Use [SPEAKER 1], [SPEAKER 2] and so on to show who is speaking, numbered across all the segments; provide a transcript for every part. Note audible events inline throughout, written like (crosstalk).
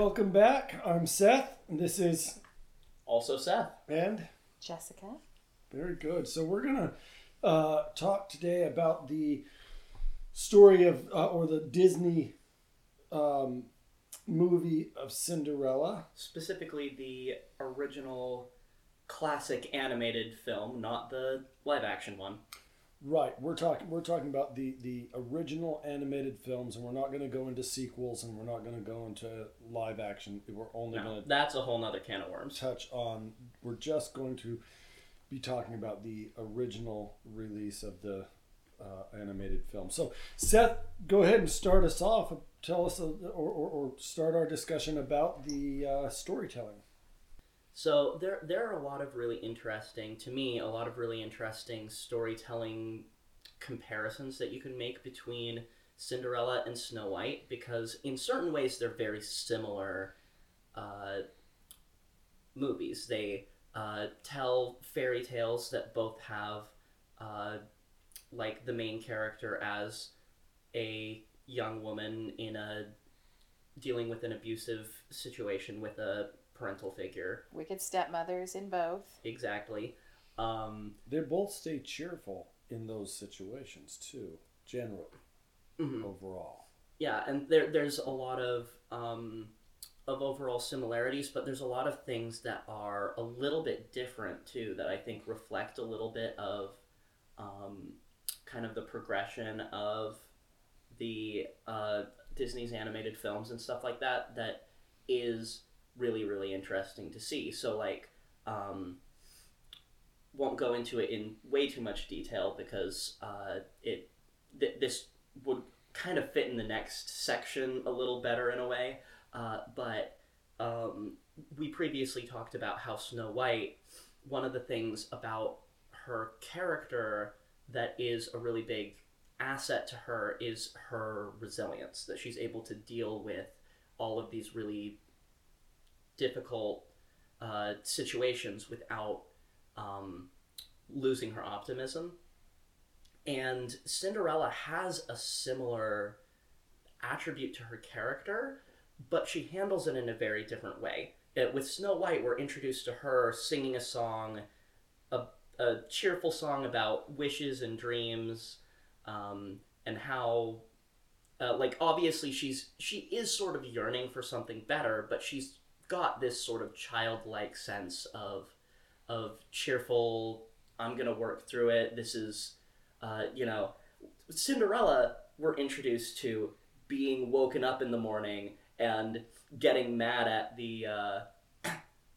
[SPEAKER 1] Welcome back. I'm Seth, and this is
[SPEAKER 2] Also, Seth.
[SPEAKER 1] and
[SPEAKER 3] Jessica.
[SPEAKER 1] very good. So we're gonna uh, talk today about the story of uh, or the Disney um, movie of Cinderella.
[SPEAKER 2] Specifically, the original classic animated film, not the live action one.
[SPEAKER 1] Right. We're talking. We're talking about the the original animated films, and we're not going to go into sequels, and we're not going to go into live action. We're only
[SPEAKER 2] No,
[SPEAKER 1] going to
[SPEAKER 2] that's a whole nother can of worms.
[SPEAKER 1] touch on. We're just going to be talking about the original release of the uh, animated film. So, Seth, go ahead and start us off. Tell us, a, or, or, or start our discussion about the uh, storytelling.
[SPEAKER 2] So there there are a lot of really interesting, to me, a lot of really interesting storytelling comparisons that you can make between Cinderella and Snow White because in certain ways they're very similar uh, movies. They uh, tell fairy tales that both have uh, like the main character as a young woman in a dealing with an abusive situation with a parental figure
[SPEAKER 3] Wicked stepmothers in both.
[SPEAKER 2] exactly um,
[SPEAKER 1] They both stay cheerful in those situations too. Generally,
[SPEAKER 2] mhm.
[SPEAKER 1] overall.
[SPEAKER 2] yeah and there, there's a lot of um, of overall similarities but there's a lot of things that are a little bit different too that i think reflect a little bit of um, kind of the progression of the uh, disney's animated films and stuff like that that is really really interesting to see so like um, won't go into it in way too much detail because uh, it th- this would kind of fit in the next section a little better in a way. Uh, but um, we previously talked about how Snow White, one of the things about her character that is a really big asset to her is her resilience, that she's able to deal with all of these really difficult uh, situations without um, losing her optimism. And Cinderella has a similar attribute to her character, but she handles it in a very different way. Uh, with Snow White, we're introduced to her singing a song, a, a cheerful song about wishes and dreams, um, and how, uh, like, obviously she's she is sort of yearning for something better, but she's got this sort of childlike sense of of cheerful. I'm gonna work through it. This is uh, you know, Cinderella, we're introduced to being woken up in the morning and getting mad at the uh,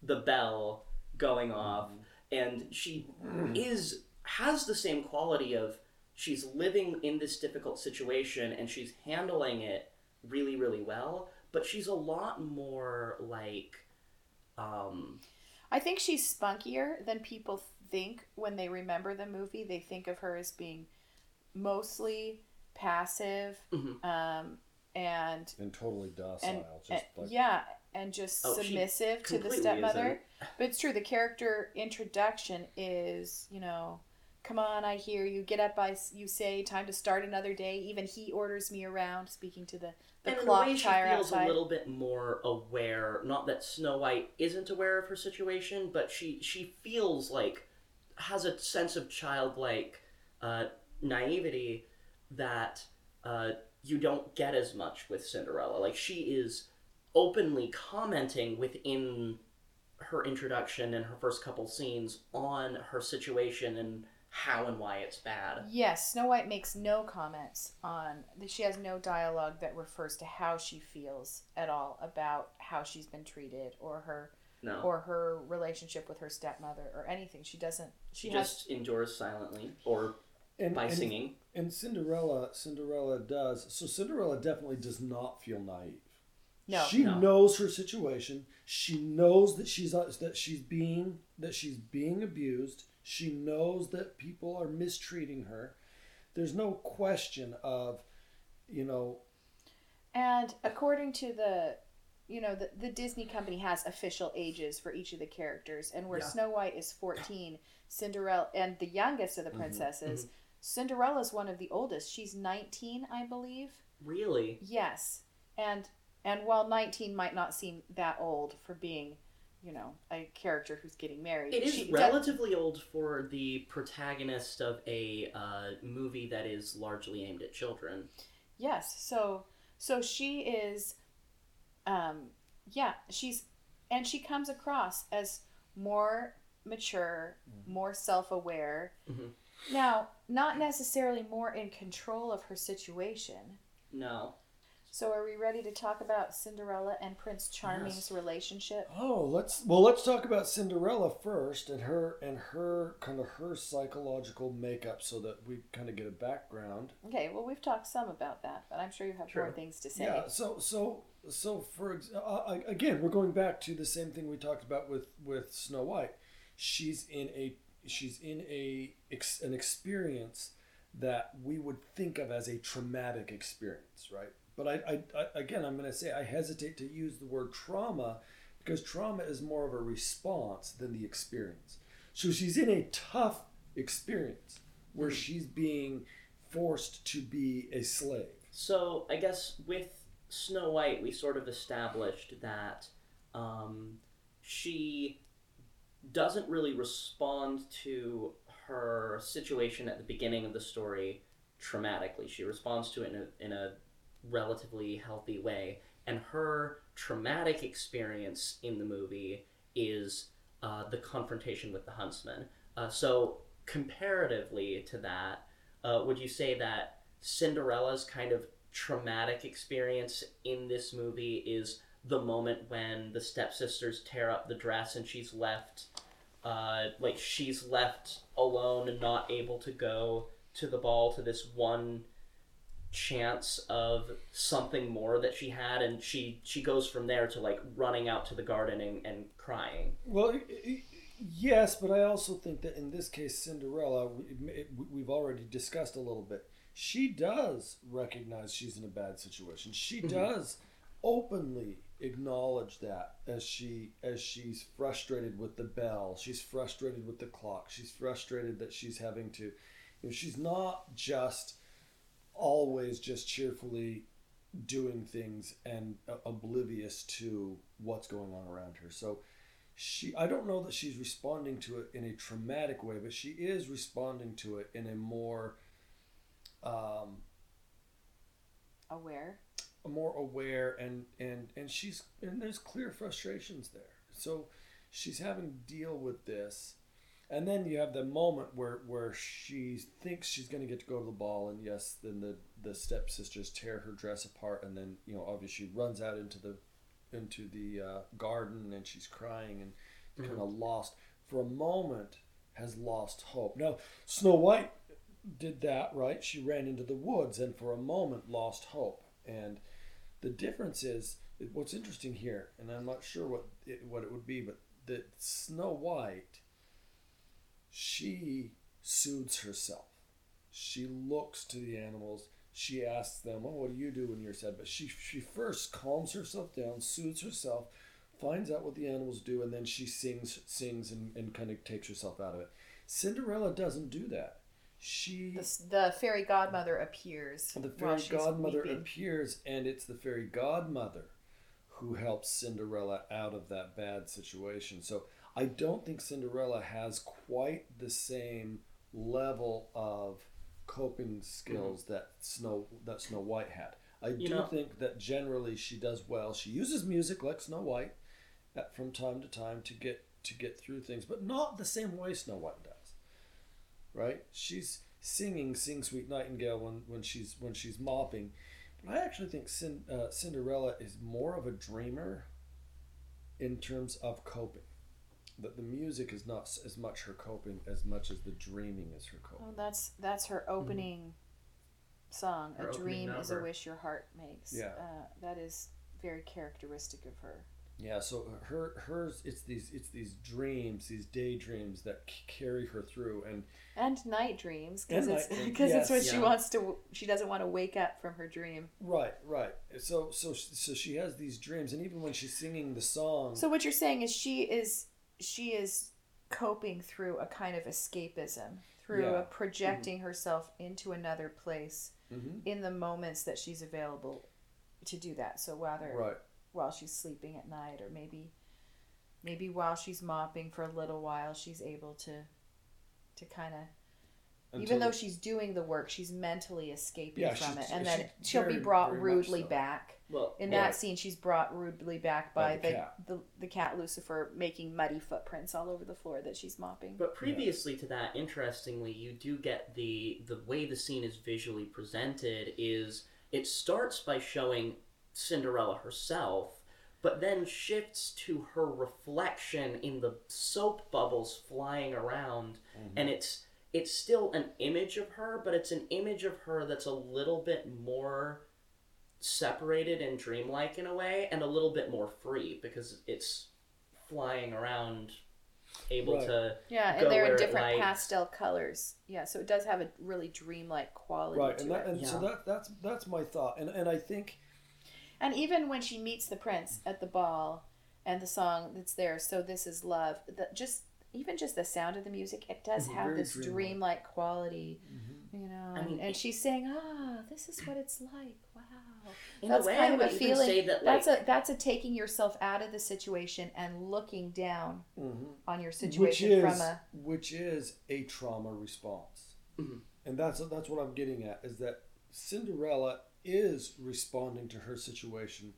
[SPEAKER 2] the bell going off, and she is has the same quality of she's living in this difficult situation and she's handling it really really well, but she's a lot more like. Um,
[SPEAKER 3] I think she's spunkier than people think when they remember the movie. They think of her as being mostly passive
[SPEAKER 2] Mhm.
[SPEAKER 3] um, and
[SPEAKER 1] And totally docile.
[SPEAKER 3] and,
[SPEAKER 1] just
[SPEAKER 3] and-
[SPEAKER 1] like
[SPEAKER 3] yeah, and just
[SPEAKER 2] Oh,
[SPEAKER 3] submissive to the
[SPEAKER 2] completely
[SPEAKER 3] stepmother. But it's true. The character introduction is, you know, come on, I hear you. Get up, I you say. Time to start another day. Even he orders me around. Speaking to the the
[SPEAKER 2] and
[SPEAKER 3] clock
[SPEAKER 2] way, she feels
[SPEAKER 3] outside.
[SPEAKER 2] a little bit more aware. Not that Snow White isn't aware of her situation, but she she feels like has a sense of childlike uh, naivety that uh, you don't get as much with Cinderella. Like she is openly commenting within her introduction and her first couple scenes on her situation and how and why it's bad.
[SPEAKER 3] Yes, Snow White makes no comments on. She has no dialogue that refers to how she feels at all about how she's been treated or her
[SPEAKER 2] No,
[SPEAKER 3] or her relationship with her stepmother or anything. She doesn't.
[SPEAKER 2] she
[SPEAKER 3] She has.
[SPEAKER 2] just endures silently or
[SPEAKER 1] and,
[SPEAKER 2] by
[SPEAKER 1] and-
[SPEAKER 2] singing.
[SPEAKER 1] And Cinderella, Cinderella does. So Cinderella definitely does not feel naive.
[SPEAKER 3] No,
[SPEAKER 1] she
[SPEAKER 2] no.
[SPEAKER 1] knows her situation. She knows that she's uh, that she's being that she's being abused. She knows that people are mistreating her. There's no question of, you know,
[SPEAKER 3] And according to the, you know, the, the Disney company has official ages for each of the characters, and where
[SPEAKER 1] Yeah.
[SPEAKER 3] Snow White is 14, Cinderella, and the youngest of the
[SPEAKER 1] Mhm,
[SPEAKER 3] princesses, Cinderella's one of the oldest. She's 19, I believe.
[SPEAKER 2] Really?
[SPEAKER 3] Yes. And And while 19 might not seem that old for being, you know, a character who's getting married,
[SPEAKER 2] It is
[SPEAKER 3] she-
[SPEAKER 2] relatively old for the protagonist of a uh, movie that is largely aimed at children.
[SPEAKER 3] Yes. So so she is um yeah, she's and she comes across as more mature, more self-aware.
[SPEAKER 2] Mhm.
[SPEAKER 3] Now, not necessarily more in control of her situation.
[SPEAKER 2] No.
[SPEAKER 3] So are we ready to talk about Cinderella and Prince Charming's
[SPEAKER 1] Yes.
[SPEAKER 3] relationship?
[SPEAKER 1] Oh, let's well let's talk about Cinderella first and her and her kind of her psychological makeup so that we kind of get a background.
[SPEAKER 3] Okay, well we've talked some about that, but I'm sure you have
[SPEAKER 2] True.
[SPEAKER 3] more things to say.
[SPEAKER 1] Yeah. So so so for uh, again, we're going back to the same thing we talked about with with Snow White. She's in a she's in a an experience that we would think of as a traumatic experience, right? But I, I, I again, I'm going to say I hesitate to use the word trauma because trauma is more of a response than the experience. So she's in a tough experience where she's being forced to be a slave.
[SPEAKER 2] So I guess with Snow White, we sort of established that um, she doesn't really respond to her situation at the beginning of the story traumatically. She responds to it in a, in a relatively healthy way, and her traumatic experience in the movie is uh, the confrontation with the huntsman. Uh, so comparatively to that, uh, would you say that Cinderella's kind of traumatic experience in this movie is the moment when the stepsisters tear up the dress and she's left uh, like she's left alone and not able to go to the ball to this one chance of something more that she had and she she goes from there to like running out to the garden and, and crying
[SPEAKER 1] Well, yes, but I also think that in this case, Cinderella, we've already discussed a little bit. She does recognize she's in a bad situation. She
[SPEAKER 2] Mhm.
[SPEAKER 1] does openly acknowledge that as she as she's frustrated with the bell. She's frustrated with the clock. She's frustrated that she's having to. You know, she's not just always just cheerfully doing things and uh, oblivious to what's going on around her. So she I don't know that she's responding to it in a traumatic way, but she is responding to it in a more um,
[SPEAKER 3] Aware.
[SPEAKER 1] more aware and and and she's and there's clear frustrations there. So she's having to deal with this. And then you have the moment where, where she thinks she's going to get to go to the ball, and yes, then the, the stepsisters tear her dress apart, and then you know obviously she runs out into the into the uh, garden, and she's crying and kind of lost for a moment, has lost hope. Now Snow White did that right; she ran into the woods, and for a moment lost hope. And the difference is what's interesting here, and I'm not sure what it, what it would be, but that Snow White she soothes herself. She looks to the animals. She asks them, "Oh, what do you do when you're sad?" But she she first calms herself down, soothes herself, finds out what the animals do, and then she sings sings and, and kind of takes herself out of it. Cinderella doesn't do that. She
[SPEAKER 3] The, the fairy godmother appears.
[SPEAKER 1] the fairy godmother
[SPEAKER 3] weeping.
[SPEAKER 1] appears, and it's the fairy godmother who helps Cinderella out of that bad situation. So I don't think Cinderella has quite the same level of coping skills that Snow that Snow White had. I
[SPEAKER 2] You
[SPEAKER 1] do
[SPEAKER 2] know-
[SPEAKER 1] think that generally she does well. She uses music like Snow White at, from time to time to get to get through things, but not the same way Snow White does. Right? She's singing "Sing Sweet Nightingale" when, when she's when she's mopping. But I actually think Cin, uh, Cinderella is more of a dreamer in terms of coping. That the music is not as much her coping as much as the dreaming is her coping.
[SPEAKER 3] Oh, that's that's her opening song.
[SPEAKER 2] Her
[SPEAKER 3] a
[SPEAKER 2] opening
[SPEAKER 3] dream is a wish your heart makes.
[SPEAKER 1] Yeah.
[SPEAKER 3] Uh, that is very characteristic of her.
[SPEAKER 1] Yeah, so her hers it's these it's these dreams, these daydreams that c- carry her through, and
[SPEAKER 3] And night dreams because it's
[SPEAKER 1] night dreams, (laughs)
[SPEAKER 3] because it's when
[SPEAKER 2] yes.
[SPEAKER 3] she wants to. She doesn't want to wake up from her dream.
[SPEAKER 1] right, right. So so so she has these dreams, and even when she's singing the song,
[SPEAKER 3] So what you're saying is she is she is coping through a kind of escapism through
[SPEAKER 1] Yeah.
[SPEAKER 3] a projecting herself into another place
[SPEAKER 1] Mhm.
[SPEAKER 3] in the moments that she's available to do that. So whether
[SPEAKER 1] Right.
[SPEAKER 3] while she's sleeping at night or maybe maybe while she's mopping for a little while she's able to to kind of even though she's doing the work she's mentally escaping
[SPEAKER 1] Yeah,
[SPEAKER 3] from it and then she'll be brought rudely
[SPEAKER 1] so.
[SPEAKER 3] back
[SPEAKER 2] Well,
[SPEAKER 3] in
[SPEAKER 1] Right.
[SPEAKER 3] that scene she's brought rudely back by,
[SPEAKER 1] By the
[SPEAKER 3] the,
[SPEAKER 1] cat.
[SPEAKER 3] the, the cat lucifer making muddy footprints all over the floor that she's mopping
[SPEAKER 2] But previously to that, interestingly, you do get the the way the scene is visually presented is it starts by showing Cinderella herself, but then shifts to her reflection in the soap bubbles flying around, and mm-hmm. it's it's still an image of her, but it's an image of her that's a little bit more separated and dreamlike in a way, and a little bit more free because it's flying around, able
[SPEAKER 1] Right.
[SPEAKER 2] to
[SPEAKER 3] yeah
[SPEAKER 2] go
[SPEAKER 3] and they're
[SPEAKER 2] where
[SPEAKER 3] in different pastel colors. Yeah so it does have a really dreamlike quality
[SPEAKER 1] right,
[SPEAKER 3] to
[SPEAKER 1] and, that,
[SPEAKER 3] it.
[SPEAKER 1] and so that that's that's my thought, and and I think
[SPEAKER 3] And even when she meets the prince at the ball and the song that's there, So This Is Love, That just even just the sound of the music, it does
[SPEAKER 1] Mhm.
[SPEAKER 3] have this
[SPEAKER 1] dreamlike.
[SPEAKER 3] dreamlike quality,
[SPEAKER 1] Mm-hmm.
[SPEAKER 3] you know.
[SPEAKER 2] I
[SPEAKER 3] and,
[SPEAKER 2] mean,
[SPEAKER 3] and
[SPEAKER 2] it-
[SPEAKER 3] she's saying, "Ah, this is what it's like. Wow."
[SPEAKER 2] In
[SPEAKER 3] that's
[SPEAKER 2] a way,
[SPEAKER 3] kind of a feeling.
[SPEAKER 2] say that
[SPEAKER 3] that's a that's a taking yourself out of the situation and looking down
[SPEAKER 1] mhm.
[SPEAKER 3] on your
[SPEAKER 1] which
[SPEAKER 3] situation
[SPEAKER 1] is
[SPEAKER 3] from a
[SPEAKER 1] which is a trauma response,
[SPEAKER 2] Mhm.
[SPEAKER 1] and that's that's what I'm getting at is that Cinderella is responding to her situation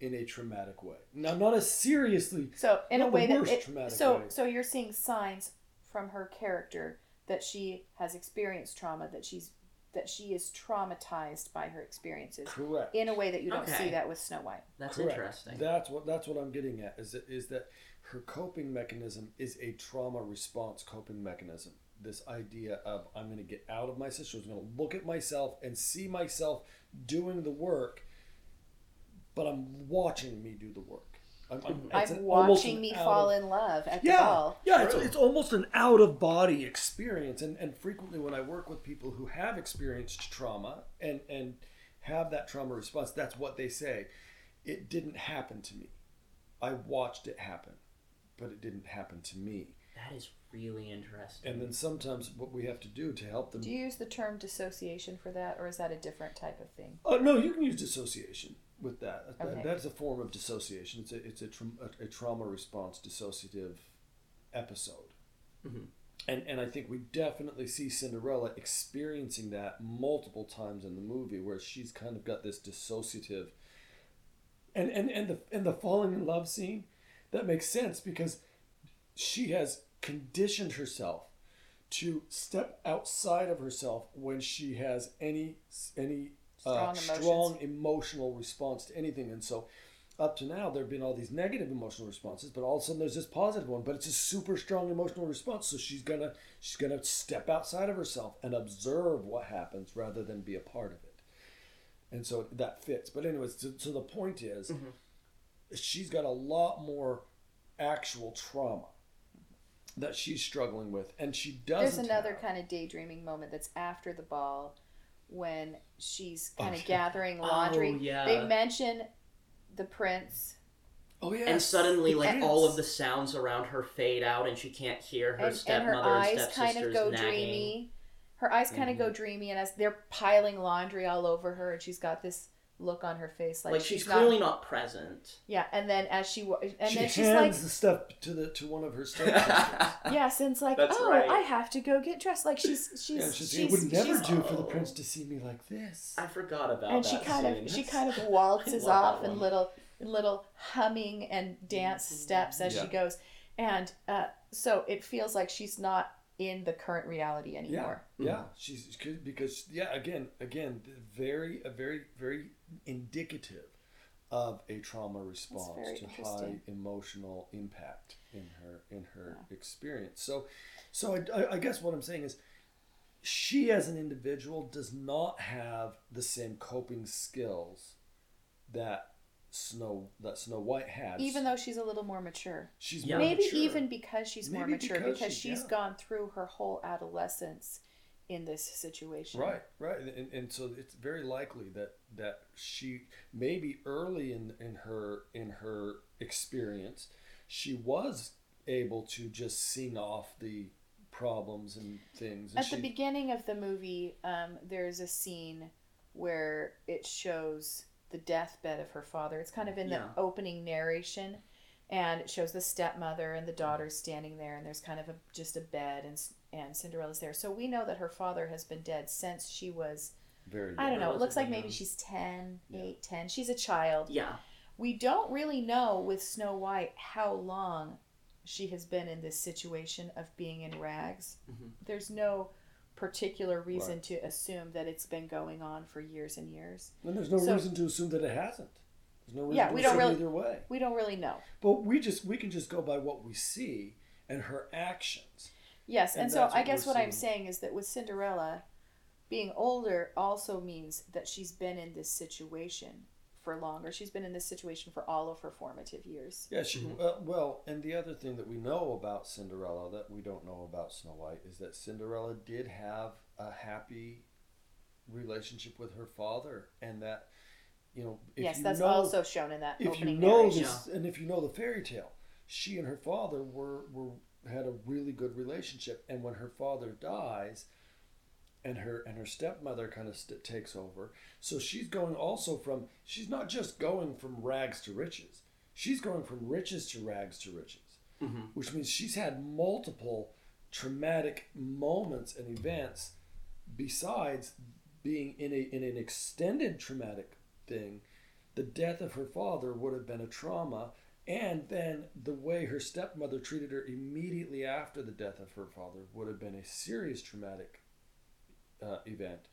[SPEAKER 1] in a traumatic way. Now, not as seriously.
[SPEAKER 3] So in
[SPEAKER 1] Not
[SPEAKER 3] a
[SPEAKER 1] the
[SPEAKER 3] way that it,
[SPEAKER 1] traumatic
[SPEAKER 3] so
[SPEAKER 1] way.
[SPEAKER 3] so you're seeing signs from her character that she has experienced trauma that she's that she is traumatized by her experiences
[SPEAKER 1] Correct.
[SPEAKER 3] in a way that you don't
[SPEAKER 2] Okay.
[SPEAKER 3] see that with Snow White.
[SPEAKER 2] that's
[SPEAKER 1] Correct.
[SPEAKER 2] interesting.
[SPEAKER 1] That's what that's what I'm getting at is that is that her coping mechanism is a trauma response coping mechanism. This idea of I'm going to get out of my situation, I'm going to look at myself and see myself doing the work, but I'm watching me do the work. I'm, I'm,
[SPEAKER 3] I'm watching me fall
[SPEAKER 1] of-
[SPEAKER 3] in love at the
[SPEAKER 1] yeah,
[SPEAKER 3] ball.
[SPEAKER 1] yeah, it's, it's almost an out of body experience, and and frequently when I work with people who have experienced trauma and and have that trauma response, that's what they say. It didn't happen to me. I watched it happen, but it didn't happen to me.
[SPEAKER 2] That is really interesting.
[SPEAKER 1] And then sometimes what we have to do to help them.
[SPEAKER 3] Do you use the term dissociation for that, or is that a different type of thing?
[SPEAKER 1] Oh no, you can use dissociation with that. That- That's a form of dissociation. It's a it's a, tra- a, a trauma response dissociative episode.
[SPEAKER 2] Mhm.
[SPEAKER 1] And and I think we definitely see Cinderella experiencing that multiple times in the movie, where she's kind of got this dissociative. And and and the and the falling in love scene, that makes sense because she has conditioned herself to step outside of herself when she has any any uh,
[SPEAKER 3] Strong
[SPEAKER 1] emotional response to anything. And so, up to now, there have been all these negative emotional responses, but all of a sudden there's this positive one. But it's a super strong emotional response. So she's gonna she's gonna step outside of herself and observe what happens rather than be a part of it. And so that fits. But anyways, so, so the point is, she's got a lot more actual trauma that she's struggling with, and she doesn't.
[SPEAKER 3] There's another
[SPEAKER 1] have-
[SPEAKER 3] kind of daydreaming moment that's after the ball when she's
[SPEAKER 1] Oh,
[SPEAKER 3] kind of
[SPEAKER 1] yeah.
[SPEAKER 3] gathering laundry.
[SPEAKER 2] Oh, yeah.
[SPEAKER 3] They mention the prince
[SPEAKER 1] Oh yeah.
[SPEAKER 2] and suddenly, like
[SPEAKER 3] And-
[SPEAKER 2] all of the sounds around her fade out, and she can't hear her
[SPEAKER 3] and, and
[SPEAKER 2] stepmother
[SPEAKER 3] her
[SPEAKER 2] and,
[SPEAKER 3] eyes kind of go
[SPEAKER 2] nagging.
[SPEAKER 3] dreamy. Her eyes kind of
[SPEAKER 1] Mm-hmm.
[SPEAKER 3] go dreamy, and as they're piling laundry all over her, and she's got this look on her face like,
[SPEAKER 2] Like, she's,
[SPEAKER 3] not.
[SPEAKER 2] clearly not present.
[SPEAKER 3] Yeah, and then as she wa- and
[SPEAKER 1] she
[SPEAKER 3] then
[SPEAKER 1] hands
[SPEAKER 3] she's like,
[SPEAKER 1] the stuff to the to one of her stepsisters.
[SPEAKER 3] yes, and it's like,
[SPEAKER 2] That's
[SPEAKER 3] oh,
[SPEAKER 2] right.
[SPEAKER 3] I have to go get dressed. Like she's she's
[SPEAKER 1] yeah, she's,
[SPEAKER 3] she's,
[SPEAKER 1] it would never
[SPEAKER 3] she's-
[SPEAKER 1] do for the
[SPEAKER 2] Oh.
[SPEAKER 1] prince to see me like this.
[SPEAKER 2] I forgot about
[SPEAKER 3] and
[SPEAKER 2] that
[SPEAKER 3] she kind
[SPEAKER 2] scene.
[SPEAKER 3] of she kind of (laughs) waltzes off
[SPEAKER 2] that
[SPEAKER 3] in little in little humming and dance steps as
[SPEAKER 1] Yeah.
[SPEAKER 3] she goes, and uh, so it feels like she's not in the current reality
[SPEAKER 1] Yeah,
[SPEAKER 3] anymore.
[SPEAKER 1] yeah, she's because yeah, again, again, very a very very indicative of a trauma response to high emotional impact in her in her experience. So, so I, I guess what I'm saying is, she as an individual does not have the same coping skills that Snow that Snow White had.
[SPEAKER 3] Even though she's a little more mature,
[SPEAKER 1] she's
[SPEAKER 2] Yeah.
[SPEAKER 1] more
[SPEAKER 3] maybe
[SPEAKER 1] mature.
[SPEAKER 3] even because she's more mature
[SPEAKER 1] because
[SPEAKER 3] because,
[SPEAKER 1] she-
[SPEAKER 3] she's
[SPEAKER 1] yeah.
[SPEAKER 3] gone through her whole adolescence in this situation.
[SPEAKER 1] Right, right, and, and so it's very likely that that she maybe early in in her in her experience, she was able to just sing off the problems and things. And
[SPEAKER 3] At the beginning of the movie, um, there's a scene where it shows the deathbed of her father. It's kind of in
[SPEAKER 2] Yeah.
[SPEAKER 3] the opening narration, and it shows the stepmother and the daughter standing there, and there's kind of a, just a bed, and and Cinderella's there. So we know that her father has been dead since she was
[SPEAKER 1] Very.
[SPEAKER 3] I don't know. It looks like maybe she's 10,
[SPEAKER 1] Yeah.
[SPEAKER 3] 8, 10. She's a child.
[SPEAKER 2] Yeah.
[SPEAKER 3] We don't really know with Snow White how long she has been in this situation of being in rags.
[SPEAKER 2] Mhm.
[SPEAKER 3] There's no particular reason
[SPEAKER 1] Right.
[SPEAKER 3] to assume that it's been going on for years and years.
[SPEAKER 1] And there's no
[SPEAKER 3] So-
[SPEAKER 1] reason to assume that it hasn't. There's no reason
[SPEAKER 3] Yeah,
[SPEAKER 1] to
[SPEAKER 3] we don't
[SPEAKER 1] assume
[SPEAKER 3] really-
[SPEAKER 1] either way.
[SPEAKER 3] We don't really know.
[SPEAKER 1] But we just we can just go by what we see and her actions.
[SPEAKER 3] Yes, and,
[SPEAKER 1] And
[SPEAKER 3] so I guess what I'm saying is that with Cinderella, being older also means that she's been in this situation for longer. She's been in this situation for all of her formative years.
[SPEAKER 1] Yeah, she uh, well, and the other thing that we know about Cinderella that we don't know about Snow White is that Cinderella did have a happy relationship with her father, and that you know if
[SPEAKER 3] yes,
[SPEAKER 1] you
[SPEAKER 3] that's
[SPEAKER 1] know,
[SPEAKER 3] also shown in that
[SPEAKER 1] if you know
[SPEAKER 3] narration.
[SPEAKER 1] this and if you know the fairy tale, she and her father were were had a really good relationship, and when her father dies. And her and her stepmother kind of st- takes over, so she's going also from she's not just going from rags to riches, she's going from riches to rags to riches
[SPEAKER 2] hmm
[SPEAKER 1] which means she's had multiple traumatic moments and events besides being in a in an extended traumatic thing. The death of her father would have been a trauma and then the way her stepmother treated her immediately after the death of her father would have been a serious traumatic uh, event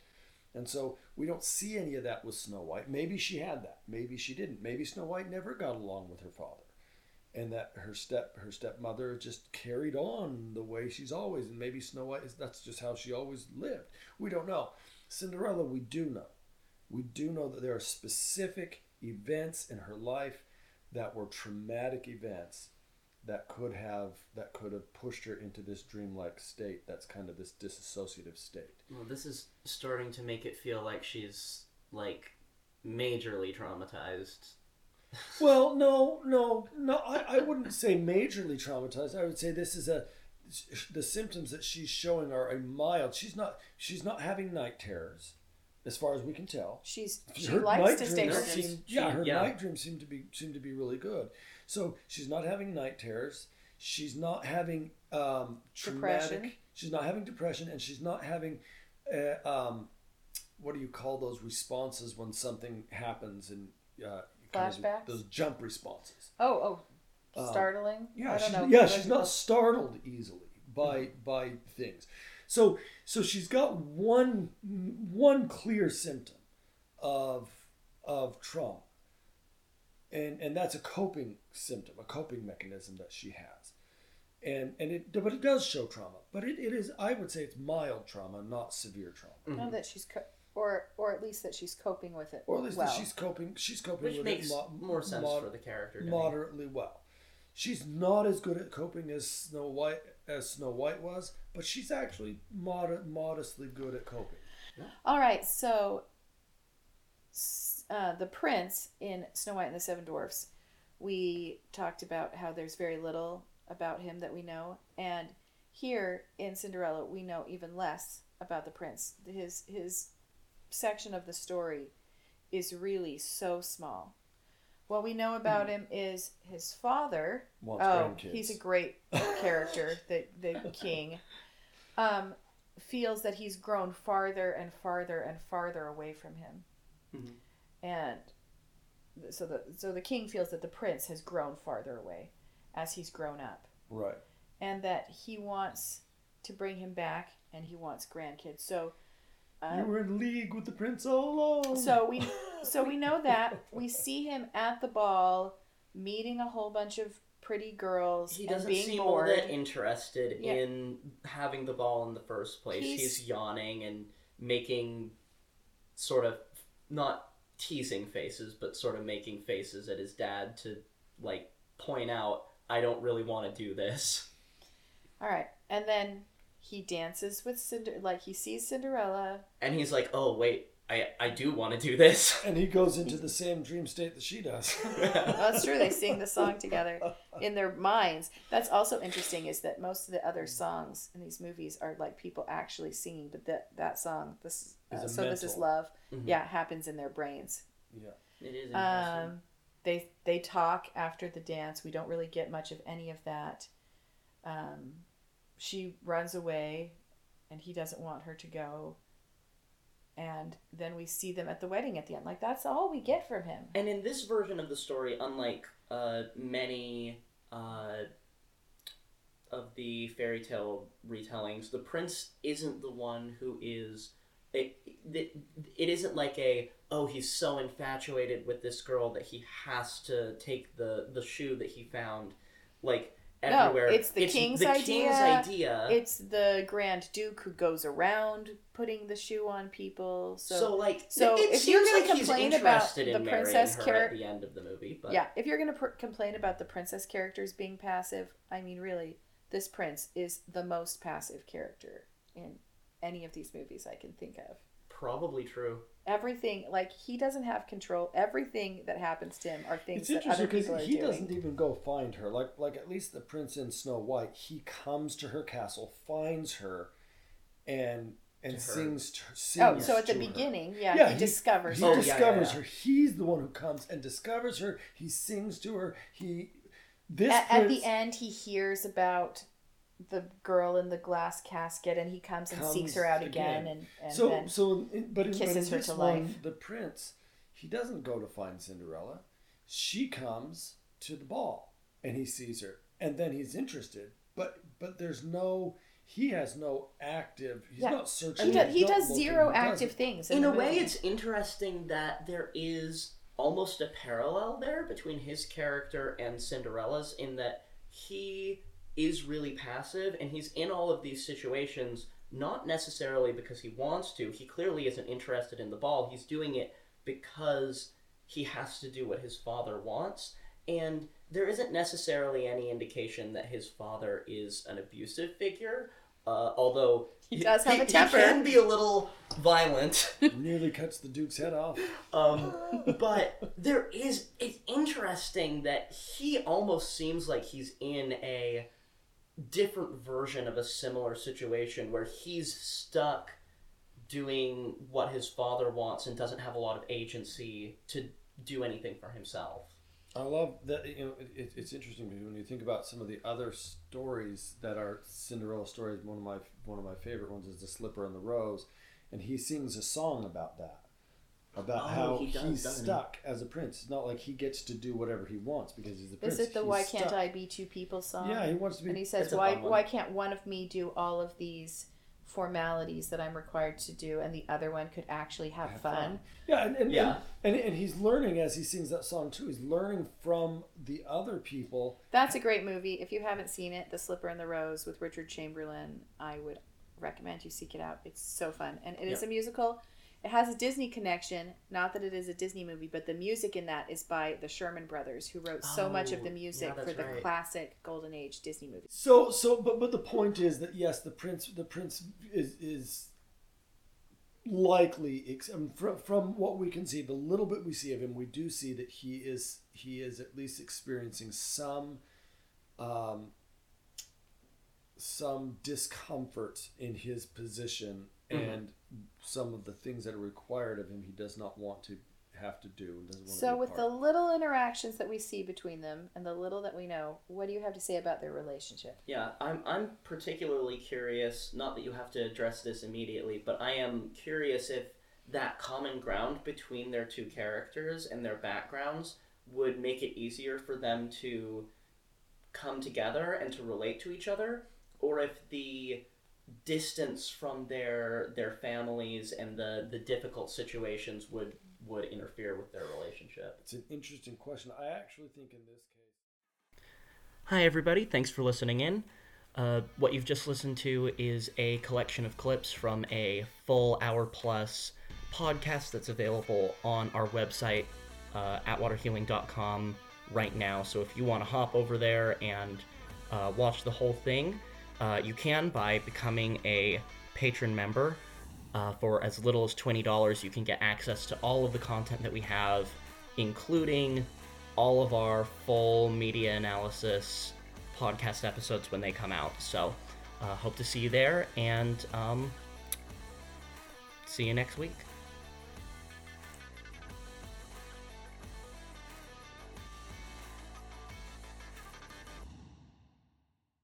[SPEAKER 1] and so we don't see any of that with snow white maybe she had that maybe she didn't maybe snow white never got along with her father and that her step her stepmother just carried on the way she's always and maybe Snow White is that's just how she always lived. We don't know. Cinderella we do know. We do know that there are specific events in her life that were traumatic events that could have that could have pushed her into this dreamlike state that's kind of this disassociative state.
[SPEAKER 2] Well, this is starting to make it feel like she's like majorly traumatized. (laughs)
[SPEAKER 1] Well, no, no, no. I, I wouldn't say majorly traumatized. I would say this is a the symptoms that she's showing are a mild. She's not she's not having night terrors, as far as we can tell.
[SPEAKER 3] She's she
[SPEAKER 1] Her
[SPEAKER 3] likes
[SPEAKER 1] night
[SPEAKER 3] to stay
[SPEAKER 1] dreams
[SPEAKER 3] focused.
[SPEAKER 1] seem- yeah, her
[SPEAKER 2] Yeah.
[SPEAKER 1] night dreams seem to be seem to be really good. So she's not having night terrors. She's not having um, traumatic.
[SPEAKER 3] Depression.
[SPEAKER 1] She's not having depression, and she's not having. Uh, um, what do you call those responses when something happens and uh, kind of
[SPEAKER 3] Flashbacks?
[SPEAKER 1] Those jump responses.
[SPEAKER 3] Oh, oh,
[SPEAKER 1] Um,
[SPEAKER 3] startling.
[SPEAKER 1] Yeah,
[SPEAKER 3] I don't
[SPEAKER 1] she's, yeah, she's not startled easily by by things. So so she's got one one clear symptom of of trauma. And and that's a coping symptom, a coping mechanism that she has. And and it but it does show trauma. But it, it is I would say it's mild trauma, not severe trauma. Mm-hmm.
[SPEAKER 3] No, that she's co- or or at least that she's coping with it.
[SPEAKER 1] Or at least
[SPEAKER 3] well.
[SPEAKER 1] that she's coping she's coping
[SPEAKER 2] Which
[SPEAKER 1] with
[SPEAKER 2] makes
[SPEAKER 1] it mo-
[SPEAKER 2] more sense
[SPEAKER 1] mod-
[SPEAKER 2] for the character. to me.
[SPEAKER 1] moderately well. She's not as good at coping as Snow White as Snow White was, but she's actually mod- modestly good at coping.
[SPEAKER 3] All right, so s- uh, the prince in Snow White and the Seven Dwarfs, we talked about how there's very little about him that we know, and here in Cinderella we know even less about the prince. His his section of the story is really so small. What we know about him is his father
[SPEAKER 1] Wants
[SPEAKER 3] oh,
[SPEAKER 1] grandkids.
[SPEAKER 3] he's a great character, (laughs) the the king. Um, feels that he's grown farther and farther and farther away from him,
[SPEAKER 2] Mhm.
[SPEAKER 3] And so the so the king feels that the prince has grown farther away as he's grown up,
[SPEAKER 1] right.
[SPEAKER 3] and that he wants to bring him back, and he wants grandkids. So. Uh,
[SPEAKER 1] you were in league with the prince all along.
[SPEAKER 3] so we (laughs) so we know that we see him at the ball meeting a whole bunch of pretty girls
[SPEAKER 2] He doesn't
[SPEAKER 3] being
[SPEAKER 2] seem
[SPEAKER 3] bored.
[SPEAKER 2] all that interested
[SPEAKER 3] Yeah.
[SPEAKER 2] in having the ball in the first place.
[SPEAKER 3] He's-
[SPEAKER 2] He's, yawning and making sort of not teasing faces, but sort of making faces at his dad to like point out, I don't really want to do this.
[SPEAKER 3] All right, and then he dances with Cinder, like he sees Cinderella.
[SPEAKER 2] And he's like, oh wait, I I do want to do this. (laughs)
[SPEAKER 1] and he goes into the same dream state that she does. (laughs)
[SPEAKER 3] That's true. They sing the song (laughs) together in their minds. That's also interesting. Is that most of the other songs in these movies are like people actually singing, but that that song, this uh,
[SPEAKER 1] a
[SPEAKER 3] so this is
[SPEAKER 1] mental.
[SPEAKER 3] love,
[SPEAKER 2] Mhm.
[SPEAKER 3] yeah, happens in their brains.
[SPEAKER 1] Yeah.
[SPEAKER 2] It is interesting.
[SPEAKER 3] Um, they they talk after the dance. We don't really get much of any of that. Um, she runs away, and he doesn't want her to go. And then we see them at the wedding at the end. Like that's all we get from him.
[SPEAKER 2] And in this version of the story, unlike uh, many uh, of the fairy tale retellings, the prince isn't the one who is. It, it, it isn't like a oh he's so infatuated with this girl that he has to take the the shoe that he found like
[SPEAKER 3] No, it's the king's
[SPEAKER 2] the
[SPEAKER 3] idea.
[SPEAKER 2] king's idea.
[SPEAKER 3] It's the Grand Duke who goes around putting the shoe on people. So,
[SPEAKER 2] so, like
[SPEAKER 3] so if you're gonna
[SPEAKER 2] like he's
[SPEAKER 3] complain about the princess character
[SPEAKER 2] at the end of the movie, but
[SPEAKER 3] yeah, if you're gonna pr- complain about the princess characters being passive, I mean, really, this prince is the most passive character in any of these movies I can think of.
[SPEAKER 2] probably true.
[SPEAKER 3] Everything, like he doesn't have control. Everything that happens to him are things
[SPEAKER 1] It's interesting because he
[SPEAKER 3] doing.
[SPEAKER 1] doesn't even go find her. Like like at least the prince in Snow White, he comes to her castle, finds her, and and
[SPEAKER 2] To her.
[SPEAKER 1] sings to,
[SPEAKER 3] Oh, so at the
[SPEAKER 1] to her.
[SPEAKER 3] beginning, yeah,
[SPEAKER 1] Yeah,
[SPEAKER 3] he,
[SPEAKER 1] he-
[SPEAKER 3] discovers
[SPEAKER 1] He
[SPEAKER 2] Oh,
[SPEAKER 3] her.
[SPEAKER 2] yeah, yeah,
[SPEAKER 1] discovers
[SPEAKER 2] yeah.
[SPEAKER 1] her. He's the one who comes and discovers her. He sings to her. He this
[SPEAKER 3] at, at the end he hears about the girl in the glass casket and he comes and seeks her out again,
[SPEAKER 1] again.
[SPEAKER 3] and, and
[SPEAKER 1] so
[SPEAKER 3] then
[SPEAKER 1] so in, but in, but in
[SPEAKER 3] kisses her
[SPEAKER 1] this
[SPEAKER 3] to
[SPEAKER 1] one,
[SPEAKER 3] life.
[SPEAKER 1] the prince he doesn't go to find Cinderella. She comes to the ball and he sees her and then he's interested. But but there's no he has no active. He's
[SPEAKER 3] Yeah.
[SPEAKER 1] not searching.
[SPEAKER 3] he,
[SPEAKER 1] he's
[SPEAKER 3] does, he does zero
[SPEAKER 1] he
[SPEAKER 3] active things
[SPEAKER 2] in
[SPEAKER 3] the
[SPEAKER 2] a way
[SPEAKER 3] movie.
[SPEAKER 2] it's interesting that there is almost a parallel there between his character and cinderella's in that he is really passive and he's in all of these situations not necessarily because he wants to he clearly isn't interested in the ball he's doing it because he has to do what his father wants and there isn't necessarily any indication that his father is an abusive figure uh, although
[SPEAKER 3] He does have a
[SPEAKER 2] he
[SPEAKER 3] temper.
[SPEAKER 2] can be a little violent (laughs)
[SPEAKER 1] nearly cuts the duke's head off.
[SPEAKER 2] um, but there is it's interesting that he almost seems like he's in a different version of a similar situation where he's stuck doing what his father wants and doesn't have a lot of agency to do anything for himself.
[SPEAKER 1] I love that. You know, it, it, it's interesting when you think about some of the other stories that are Cinderella stories. One of my one of my favorite ones is the Slipper and the Rose, and he sings a song about that, about
[SPEAKER 2] Oh,
[SPEAKER 1] how
[SPEAKER 2] he does,
[SPEAKER 1] he's
[SPEAKER 2] doesn't he?
[SPEAKER 1] stuck as a prince. It's not like he gets to do whatever he wants because he's a prince.
[SPEAKER 3] is it the
[SPEAKER 1] He's
[SPEAKER 3] "Why Can't. I Be Two People" song?
[SPEAKER 1] Yeah, he wants to be.
[SPEAKER 3] and he says, "Why why can't one of me do all of these formalities that I'm required to do, and the other one could actually have,
[SPEAKER 1] Have
[SPEAKER 3] fun?"
[SPEAKER 1] fun. Yeah, and and,
[SPEAKER 2] Yeah.
[SPEAKER 1] and and he's learning as he sings that song too. He's learning from the other people.
[SPEAKER 3] That's a great movie. If you haven't seen it, The Slipper and the Rose with Richard Chamberlain, I would recommend you seek it out. It's so fun. And it is a musical. It has a Disney connection. Not that it is a Disney movie, but the music in that is by the Sherman Brothers, who wrote so much of
[SPEAKER 2] Oh,
[SPEAKER 3] the music
[SPEAKER 2] yeah,
[SPEAKER 3] for the
[SPEAKER 2] right.
[SPEAKER 3] classic Golden Age Disney movies.
[SPEAKER 1] So so but but the point is that yes, the prince the prince is is likely ex- I mean, from from what we can see, the little bit we see of him, we do see that he is he is at least experiencing some um, some discomfort in his position
[SPEAKER 2] Mhm.
[SPEAKER 1] and some of the things that are required of him he does not want to have to do and doesn't want
[SPEAKER 3] So,
[SPEAKER 1] be
[SPEAKER 3] with the little interactions that we see between them and the little that we know, what do you have to say about their relationship?
[SPEAKER 2] Yeah, I'm, I'm particularly curious, not that you have to address this immediately, but I am curious if that common ground between their two characters and their backgrounds would make it easier for them to come together and to relate to each other, or if the distance from their their families and the, the difficult situations would would interfere with their relationship.
[SPEAKER 1] It's an interesting question. I actually think in this case
[SPEAKER 2] Hi, everybody. Thanks for listening in. Uh, what you've just listened to is a collection of clips from a full hour plus podcast that's available on our website, uh, atwaterhealing.com, right now. So if you want to hop over there and uh, watch the whole thing, uh, you can by becoming a patron member. Uh, for as little as $20, you can get access to all of the content that we have, including all of our full media analysis podcast episodes when they come out. So, uh, hope to see you there and um, see you next week.